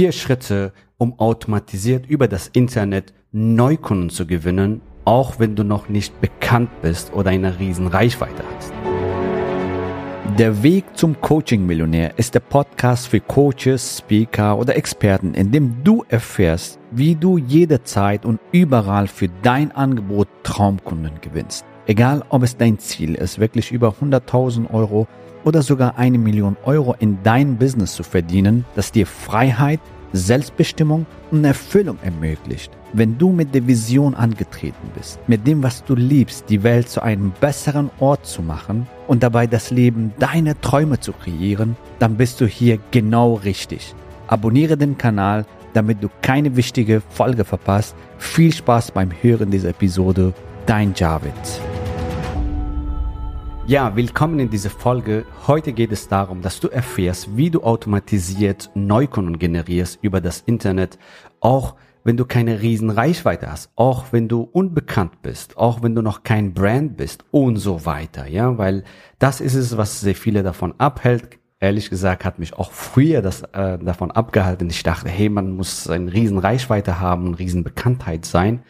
Vier Schritte, um automatisiert über das Internet Neukunden zu gewinnen, auch wenn du noch nicht bekannt bist oder eine riesen Reichweite hast. Der Weg zum Coaching-Millionär ist der Podcast für Coaches, Speaker oder Experten, in dem du erfährst, wie du jederzeit und überall für dein Angebot Traumkunden gewinnst. Egal, ob es dein Ziel ist, wirklich über 100.000 Euro oder sogar eine Million Euro in dein Business zu verdienen, das dir Freiheit, Selbstbestimmung und Erfüllung ermöglicht. Wenn du mit der Vision angetreten bist, mit dem, was du liebst, die Welt zu einem besseren Ort zu machen und dabei das Leben deiner Träume zu kreieren, dann bist du hier genau richtig. Abonniere den Kanal, damit du keine wichtige Folge verpasst. Viel Spaß beim Hören dieser Episode. Dein Javid. Ja, willkommen in dieser Folge. Heute geht es darum, dass du erfährst, wie du automatisiert Neukunden generierst über das Internet, auch wenn du keine riesen Reichweite hast, auch wenn du unbekannt bist, auch wenn du noch kein Brand bist und so weiter, ja, weil das ist es, was sehr viele davon abhält. Ehrlich gesagt hat mich auch früher das äh, davon abgehalten. Ich dachte, hey, man muss eine riesen Reichweite haben, eine riesen Bekanntheit sein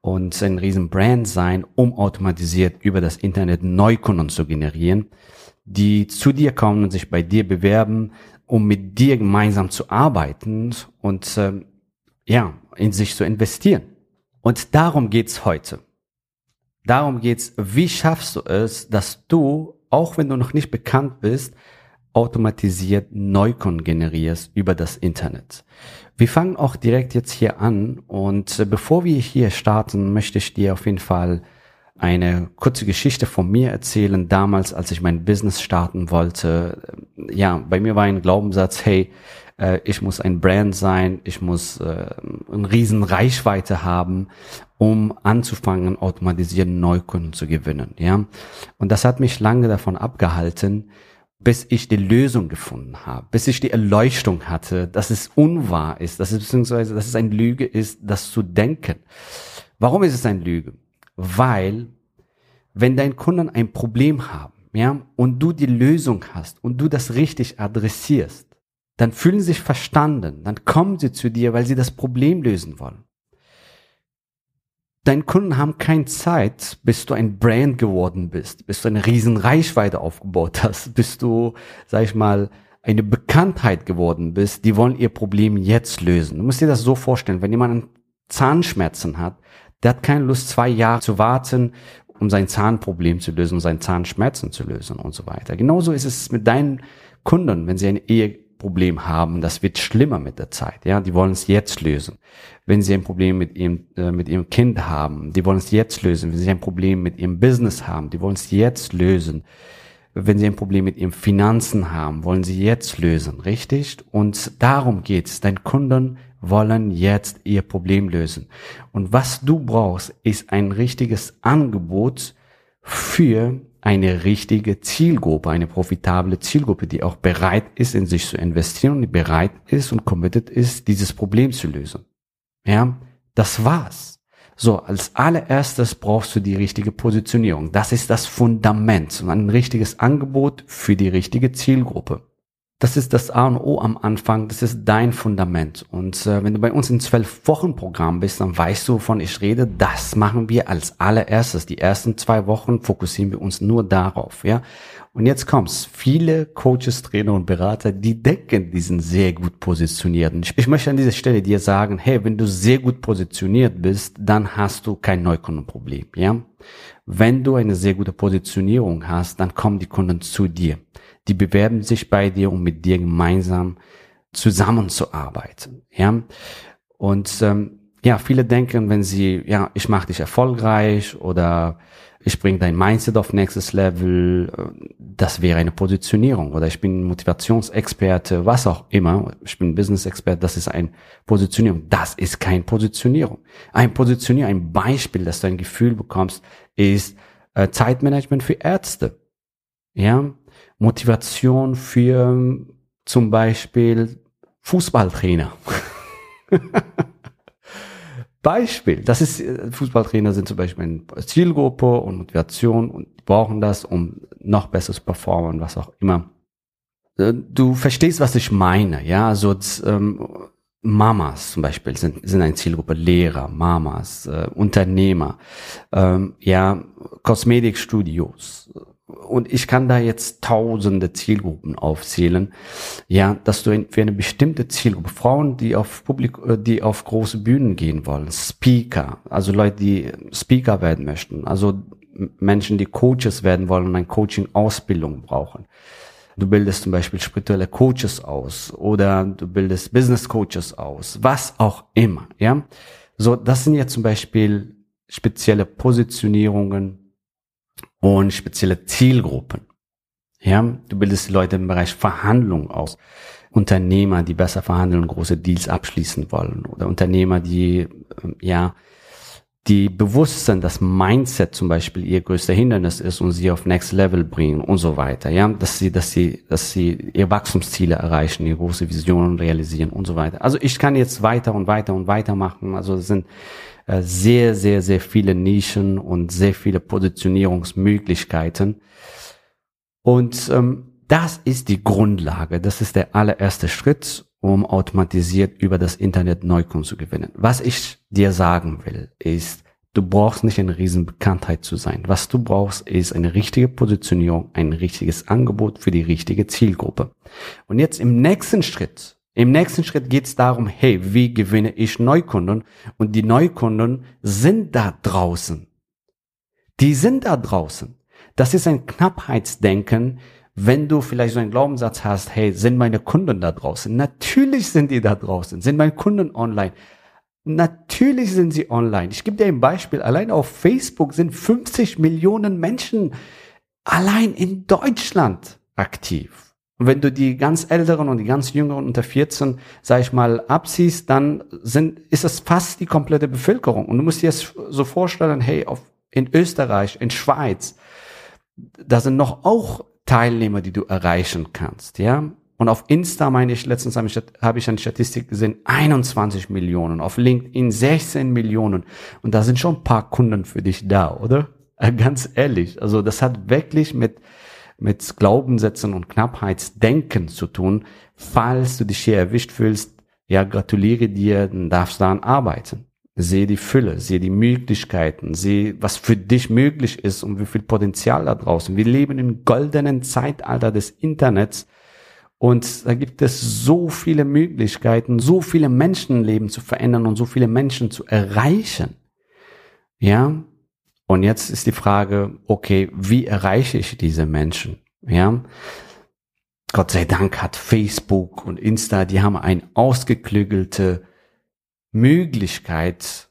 und ein riesen Brand sein, um automatisiert über das Internet Neukunden zu generieren, die zu dir kommen und sich bei dir bewerben, um mit dir gemeinsam zu arbeiten und ähm, ja, in sich zu investieren. Und darum geht's heute. Darum geht's, wie schaffst du es, dass du, auch wenn du noch nicht bekannt bist, automatisiert Neukunden generierst über das Internet. Wir fangen auch direkt jetzt hier an und äh, bevor wir hier starten, möchte ich dir auf jeden Fall eine kurze Geschichte von mir erzählen. Damals, als ich mein Business starten wollte, äh, ja, bei mir war ein Glaubenssatz, hey, äh, ich muss ein Brand sein, ich muss äh, eine riesen Reichweite haben, um anzufangen, automatisieren Neukunden zu gewinnen, ja. Und das hat mich lange davon abgehalten, bis ich die Lösung gefunden habe, bis ich die Erleuchtung hatte, dass es unwahr ist, dass es beziehungsweise, dass es eine Lüge ist, das zu denken. Warum ist es eine Lüge? Weil, wenn dein Kunden ein Problem haben, ja, und du die Lösung hast und du das richtig adressierst, dann fühlen sie sich verstanden, dann kommen sie zu dir, weil sie das Problem lösen wollen. Deine Kunden haben keine Zeit, bis du ein Brand geworden bist, bis du eine riesen Reichweite aufgebaut hast, bis du, sag ich mal, eine Bekanntheit geworden bist. Die wollen ihr Problem jetzt lösen. Du musst dir das so vorstellen, wenn jemand Zahnschmerzen hat, der hat keine Lust, zwei Jahre zu warten, um sein Zahnproblem zu lösen, um seine Zahnschmerzen zu lösen und so weiter. Genauso ist es mit deinen Kunden, wenn sie eine Ehe Problem haben, das wird schlimmer mit der Zeit. Ja, die wollen es jetzt lösen. Wenn sie ein Problem mit ihrem äh, mit ihrem Kind haben, die wollen es jetzt lösen. Wenn sie ein Problem mit ihrem Business haben, die wollen es jetzt lösen. Wenn sie ein Problem mit ihren Finanzen haben, wollen sie jetzt lösen, richtig? Und darum geht's. Deine Kunden wollen jetzt ihr Problem lösen. Und was du brauchst, ist ein richtiges Angebot für eine richtige Zielgruppe, eine profitable Zielgruppe, die auch bereit ist, in sich zu investieren und bereit ist und committed ist, dieses Problem zu lösen. Ja, das war's. So, als allererstes brauchst du die richtige Positionierung. Das ist das Fundament und ein richtiges Angebot für die richtige Zielgruppe. Das ist das A und O am Anfang, das ist dein Fundament. Und äh, wenn du bei uns in zwölf Wochen Programm bist, dann weißt du, wovon ich rede. Das machen wir als allererstes. Die ersten zwei Wochen fokussieren wir uns nur darauf, ja. Und jetzt kommt's. Viele Coaches, Trainer und Berater, die denken, die sind sehr gut positioniert. Und ich möchte an dieser Stelle dir sagen, hey, wenn du sehr gut positioniert bist, dann hast du kein Neukundenproblem, ja. Wenn du eine sehr gute Positionierung hast, dann kommen die Kunden zu dir die bewerben sich bei dir, um mit dir gemeinsam zusammenzuarbeiten. Ja, und ähm, ja, viele denken, wenn sie, ja, ich mache dich erfolgreich oder ich bringe dein Mindset auf nächstes Level, äh, das wäre eine Positionierung oder ich bin Motivationsexperte, was auch immer, ich bin Business-Experte, das ist eine Positionierung. Das ist kein Positionierung. Ein Positionierung, ein Beispiel, dass du ein Gefühl bekommst, ist äh, Zeitmanagement für Ärzte. Ja, Motivation für zum Beispiel Fußballtrainer. Beispiel, das ist, äh, Fußballtrainer sind zum Beispiel eine Zielgruppe und Motivation und brauchen das, um noch besser zu performen, was auch immer. Äh, du verstehst, was ich meine, ja, also ähm, Mamas zum Beispiel sind, sind eine Zielgruppe, Lehrer, Mamas, äh, Unternehmer, ähm, ja, Kosmetikstudios. Und ich kann da jetzt tausende Zielgruppen aufzählen. Ja, dass du für eine bestimmte Zielgruppe, Frauen, die auf Publik, äh, die auf große Bühnen gehen wollen, Speaker, also Leute, die Speaker werden möchten, also Menschen, die Coaches werden wollen und eine Coaching-Ausbildung brauchen Du bildest zum Beispiel spirituelle Coaches aus oder du bildest Business Coaches aus, was auch immer, ja. So, das sind jetzt zum Beispiel spezielle Positionierungen und spezielle Zielgruppen. Ja, du bildest die Leute im Bereich Verhandlung aus. Unternehmer, die besser verhandeln große Deals abschließen wollen oder Unternehmer, die ähm, ja die bewusst sind, dass Mindset zum Beispiel ihr größter Hindernis ist und sie auf Next Level bringen und so weiter, ja, dass sie, dass sie, dass sie ihr Wachstumsziele erreichen, ihre große Visionen realisieren und so weiter. Also ich kann jetzt weiter und weiter und weiter machen. Also es sind sehr, sehr, sehr viele Nischen und sehr viele Positionierungsmöglichkeiten. Und ähm, das ist die Grundlage. Das ist der allererste Schritt um automatisiert über das Internet Neukunden zu gewinnen. Was ich dir sagen will, ist, du brauchst nicht eine riesen Bekanntheit zu sein. Was du brauchst, ist eine richtige Positionierung, ein richtiges Angebot für die richtige Zielgruppe. Und jetzt im nächsten Schritt, im nächsten Schritt geht es darum, hey, wie gewinne ich Neukunden? Und die Neukunden sind da draußen. Die sind da draußen. Das ist ein Knappheitsdenken, wenn du vielleicht so einen Glaubenssatz hast, hey, sind meine Kunden da draußen? Natürlich sind die da draußen. Sind meine Kunden online? Natürlich sind sie online. Ich gebe dir ein Beispiel. Allein auf Facebook sind 50 Millionen Menschen allein in Deutschland aktiv. Und wenn du die ganz Älteren und die ganz Jüngeren unter 14, sag ich mal, abziehst, dann sind, ist es fast die komplette Bevölkerung. Und du musst dir jetzt so vorstellen, hey, auf, in Österreich, in Schweiz, da sind noch auch Teilnehmer, die du erreichen kannst, ja. Und auf Insta meine ich, letztens habe ich, habe ich eine Statistik gesehen, 21 Millionen, auf LinkedIn 16 Millionen. Und da sind schon ein paar Kunden für dich da, oder? Äh, ganz ehrlich. Also das hat wirklich mit, mit Glaubenssätzen und Knappheitsdenken zu tun. Falls du dich hier erwischt fühlst, ja, gratuliere dir, dann darfst du daran arbeiten. Sehe die Fülle, sehe die Möglichkeiten, sehe, was für dich möglich ist und wie viel Potenzial da draußen. Wir leben im goldenen Zeitalter des Internets und da gibt es so viele Möglichkeiten, so viele Menschenleben zu verändern und so viele Menschen zu erreichen. Ja. Und jetzt ist die Frage, okay, wie erreiche ich diese Menschen? Ja. Gott sei Dank hat Facebook und Insta, die haben ein ausgeklügelte Möglichkeit,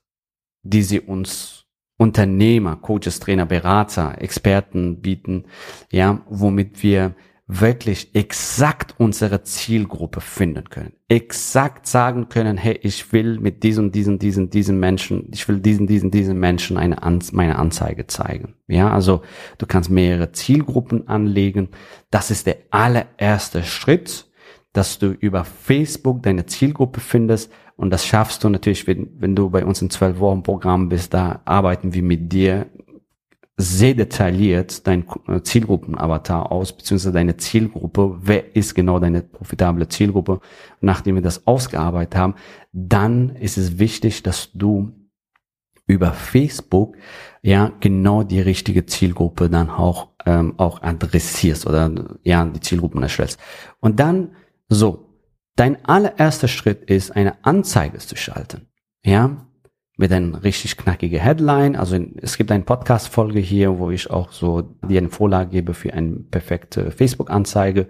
die sie uns Unternehmer, Coaches, Trainer, Berater, Experten bieten, ja, womit wir wirklich exakt unsere Zielgruppe finden können. Exakt sagen können, hey, ich will mit diesen, diesen, diesen, diesen Menschen, ich will diesen, diesen, diesen Menschen eine An meine Anzeige zeigen. Ja, also du kannst mehrere Zielgruppen anlegen. Das ist der allererste Schritt, dass du über Facebook deine Zielgruppe findest und das schaffst du natürlich, wenn, wenn du bei uns im 12-Wochen-Programm bist, da arbeiten wir mit dir sehr detailliert dein äh, Zielgruppenavatar aus, beziehungsweise deine Zielgruppe, wer ist genau deine profitable Zielgruppe. Nachdem wir das ausgearbeitet haben, dann ist es wichtig, dass du über Facebook ja genau die richtige Zielgruppe dann auch ähm, auch adressierst oder ja die Zielgruppen erstellst. Und dann so Dein allererster Schritt ist, eine Anzeige zu schalten. Ja, mit einer richtig knackige Headline. Also es gibt eine Podcast-Folge hier, wo ich auch so dir eine Vorlage gebe für eine perfekte Facebook-Anzeige.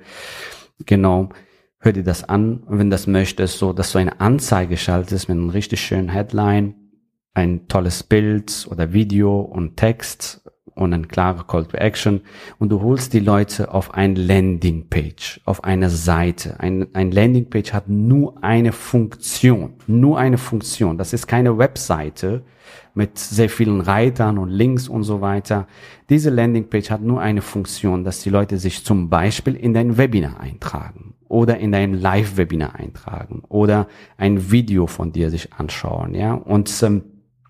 Genau. Hör dir das an, wenn das möchtest, so dass du eine Anzeige schaltest mit einem richtig schönen Headline, ein tolles Bild oder Video und Text und ein klarer Call to Action und du holst die Leute auf ein Landingpage, auf eine Seite. Ein, ein Landingpage hat nur eine Funktion, nur eine Funktion. Das ist keine Webseite mit sehr vielen Reitern und Links und so weiter. Diese Landingpage hat nur eine Funktion, dass die Leute sich zum Beispiel in dein Webinar eintragen oder in dein Live-Webinar eintragen oder ein Video von dir sich anschauen, ja. Und ähm,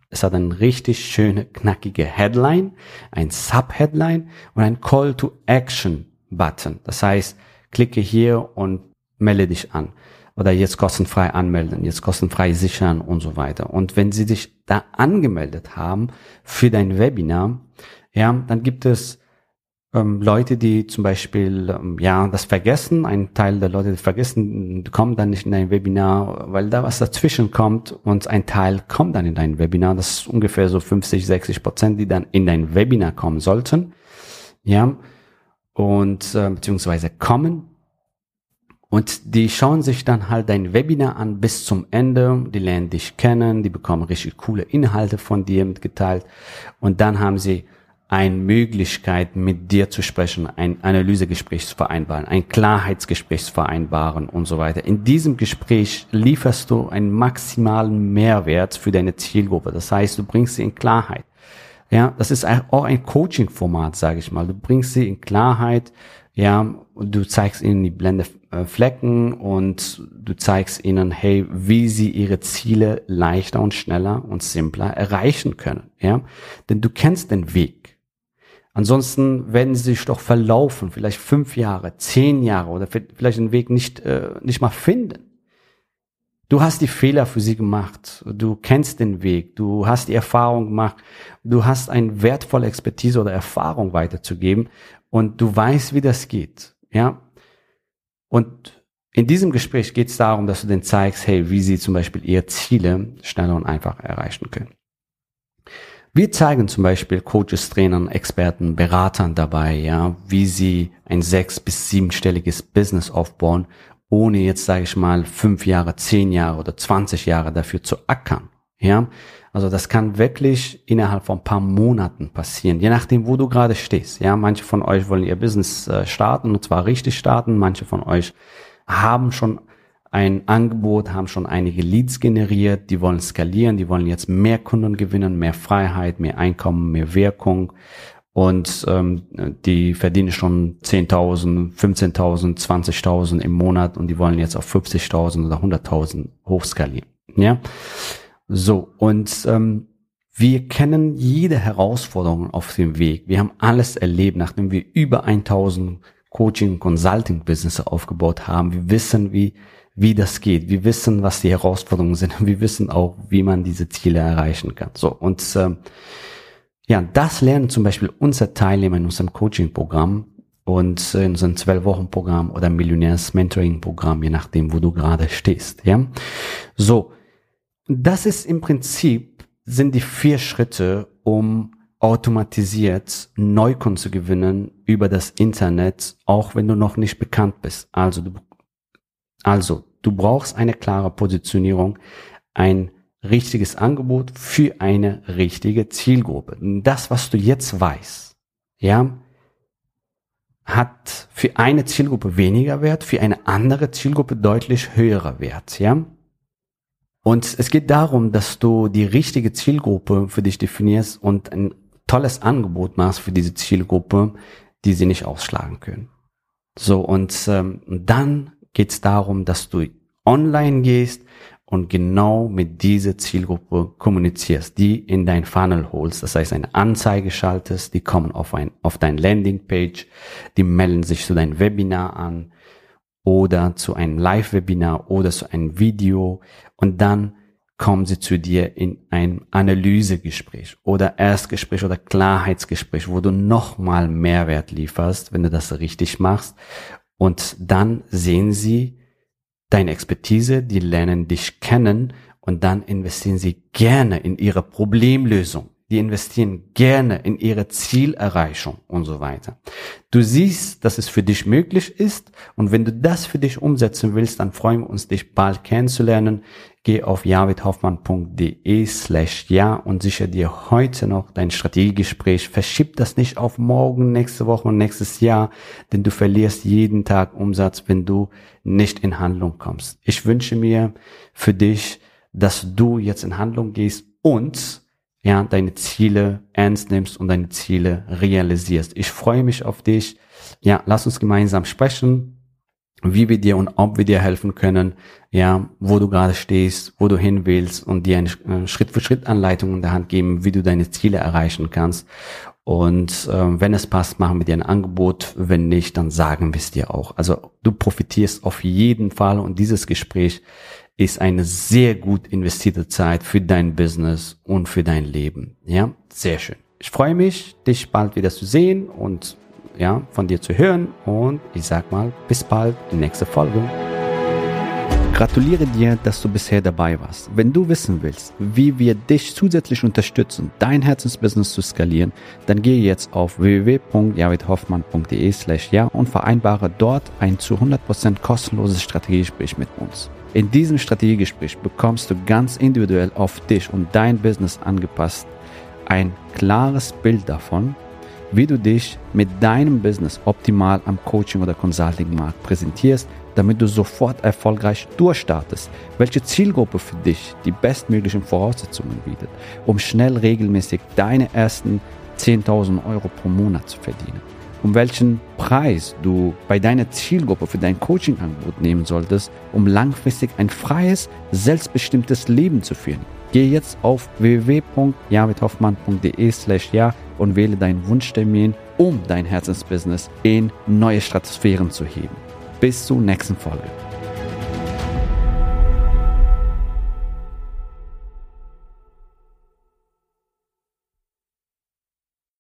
es hat eine richtig schöne, knackige Headline, ein Subheadline und ein Call to Action Button. Das heißt, klicke hier und melde dich an. oder jetzt kostenfrei anmelden, jetzt kostenfrei sichern und so weiter. Und wenn Sie sich da angemeldet haben für dein Webinar, ja, dann gibt es ähm, Leute, die zum Beispiel ähm, ja das vergessen. Ein Teil der Leute die vergessen, kommen dann nicht in dein Webinar, weil da was dazwischen kommt und ein Teil kommt dann in dein Webinar. Das ist ungefähr so 50, 60 Prozent, die dann in dein Webinar kommen sollten. Ja, und äh, beziehungsweise kommen. Und die schauen sich dann halt dein Webinar an bis zum Ende. Die lernen dich kennen, die bekommen richtig coole Inhalte von dir mitgeteilt. Und dann haben sie eine Möglichkeit, mit dir zu sprechen, ein Analysegespräch zu vereinbaren, ein Klarheitsgespräch zu vereinbaren und so weiter. In diesem Gespräch lieferst du einen maximalen Mehrwert für deine Zielgruppe. Das heißt, du bringst sie in Klarheit. Ja, das ist auch ein Coaching-Format, sage ich mal. Du bringst sie in Klarheit, ja, du zeigst ihnen die blende äh, Flecken und du zeigst ihnen, hey, wie sie ihre Ziele leichter und schneller und simpler erreichen können, ja. Denn du kennst den Weg. Ansonsten werden sie sich doch verlaufen, vielleicht fünf Jahre, zehn Jahre oder vielleicht den Weg nicht, äh, nicht mal finden. Du hast die Fehler für sie gemacht. Du kennst den Weg. Du hast die Erfahrung gemacht. Du hast eine wertvolle Expertise oder Erfahrung weiterzugeben und du weißt, wie das geht. Ja. Und in diesem Gespräch geht es darum, dass du denen zeigst, hey, wie sie zum Beispiel ihre Ziele schneller und einfacher erreichen können. Wir zeigen zum Beispiel Coaches, Trainern, Experten, Beratern dabei, ja, wie sie ein sechs- bis siebenstelliges Business aufbauen, ohne jetzt, sage ich mal, fünf Jahre, zehn Jahre oder zwanzig Jahre dafür zu ackern. Ja, also das kann wirklich innerhalb von ein paar Monaten passieren, je nachdem, wo du gerade stehst. Ja, manche von euch wollen ihr Business äh, starten und zwar richtig starten. Manche von euch haben schon ein Angebot, haben schon einige Leads generiert, die wollen skalieren, die wollen jetzt mehr Kunden gewinnen, mehr Freiheit, mehr Einkommen, mehr Wirkung und ähm, die verdienen schon 10.000, 15.000, 20.000 im Monat und die wollen jetzt auf 50.000 oder 100.000 hochskalieren. Ja, so und ähm, wir kennen jede Herausforderung auf dem Weg. Wir haben alles erlebt, nachdem wir über 1000 Coaching, Consulting Business aufgebaut haben. Wir wissen, wie wie das geht. Wir wissen, was die Herausforderungen sind. Wir wissen auch, wie man diese Ziele erreichen kann. So und ähm, ja, das lernen zum Beispiel unsere Teilnehmer in unserem Coaching-Programm und in unserem zwölf Wochen Programm oder Millionärs Mentoring Programm, je nachdem, wo du gerade stehst. Ja, so das ist im Prinzip sind die vier Schritte, um automatisiert Neukunden zu gewinnen über das Internet, auch wenn du noch nicht bekannt bist. Also du, also du brauchst eine klare Positionierung, ein richtiges Angebot für eine richtige Zielgruppe. Das, was du jetzt weißt, ja, hat für eine Zielgruppe weniger Wert, für eine andere Zielgruppe deutlich höherer Wert, ja. Und es geht darum, dass du die richtige Zielgruppe für dich definierst und ein tolles Angebot machst für diese Zielgruppe, die sie nicht ausschlagen können. So, und ähm, dann geht es darum, dass du online gehst und genau mit dieser Zielgruppe kommunizierst, die in dein Funnel holst. Das heißt, eine Anzeige schaltest, die kommen auf, ein, auf dein Landingpage, die melden sich zu deinem Webinar an oder zu einem Live-Webinar oder zu einem Video und dann kommen sie zu dir in ein Analysegespräch oder Erstgespräch oder Klarheitsgespräch, wo du nochmal Mehrwert lieferst, wenn du das richtig machst. Und dann sehen sie, deine Expertise, die lernen dich kennen und dann investieren sie gerne in ihre Problemlösung. Die investieren gerne in ihre Zielerreichung und so weiter. Du siehst, dass es für dich möglich ist und wenn du das für dich umsetzen willst, dann freuen wir uns, dich bald kennenzulernen. Geh auf javidhoffmann.de slash ja und sicher dir heute noch dein Strategiegespräch. Verschieb das nicht auf morgen, nächste Woche und nächstes Jahr, denn du verlierst jeden Tag Umsatz, wenn du nicht in Handlung kommst. Ich wünsche mir für dich, dass du jetzt in Handlung gehst und ja, deine Ziele ernst nimmst und deine Ziele realisierst. Ich freue mich auf dich. Ja, lass uns gemeinsam sprechen, wie wir dir und ob wir dir helfen können, ja, wo du gerade stehst, wo du hin willst und dir eine Schritt für Schritt Anleitung in der Hand geben, wie du deine Ziele erreichen kannst. Und äh, wenn es passt, machen wir dir ein Angebot. Wenn nicht, dann sagen wir es dir auch. Also du profitierst auf jeden Fall und dieses Gespräch ist eine sehr gut investierte Zeit für dein Business und für dein Leben. Ja, sehr schön. Ich freue mich, dich bald wieder zu sehen und ja, von dir zu hören und ich sag mal, bis bald, die nächste Folge. Gratuliere dir, dass du bisher dabei warst. Wenn du wissen willst, wie wir dich zusätzlich unterstützen, dein Herzensbusiness zu skalieren, dann gehe jetzt auf www.javidhoffmann.de slash ja und vereinbare dort ein zu 100% kostenloses Strategiegespräch mit uns. In diesem Strategiegespräch bekommst du ganz individuell auf dich und dein Business angepasst ein klares Bild davon, wie du dich mit deinem Business optimal am Coaching- oder Consulting-Markt präsentierst, damit du sofort erfolgreich durchstartest, welche Zielgruppe für dich die bestmöglichen Voraussetzungen bietet, um schnell regelmäßig deine ersten 10.000 Euro pro Monat zu verdienen, um welchen Preis du bei deiner Zielgruppe für dein Coaching-Angebot nehmen solltest, um langfristig ein freies, selbstbestimmtes Leben zu führen. Gehe jetzt auf www.javidhoffmann.de slash ja und wähle deinen Wunschtermin, um dein Herzensbusiness in neue Stratosphären zu heben. Bis zur nächsten Folge.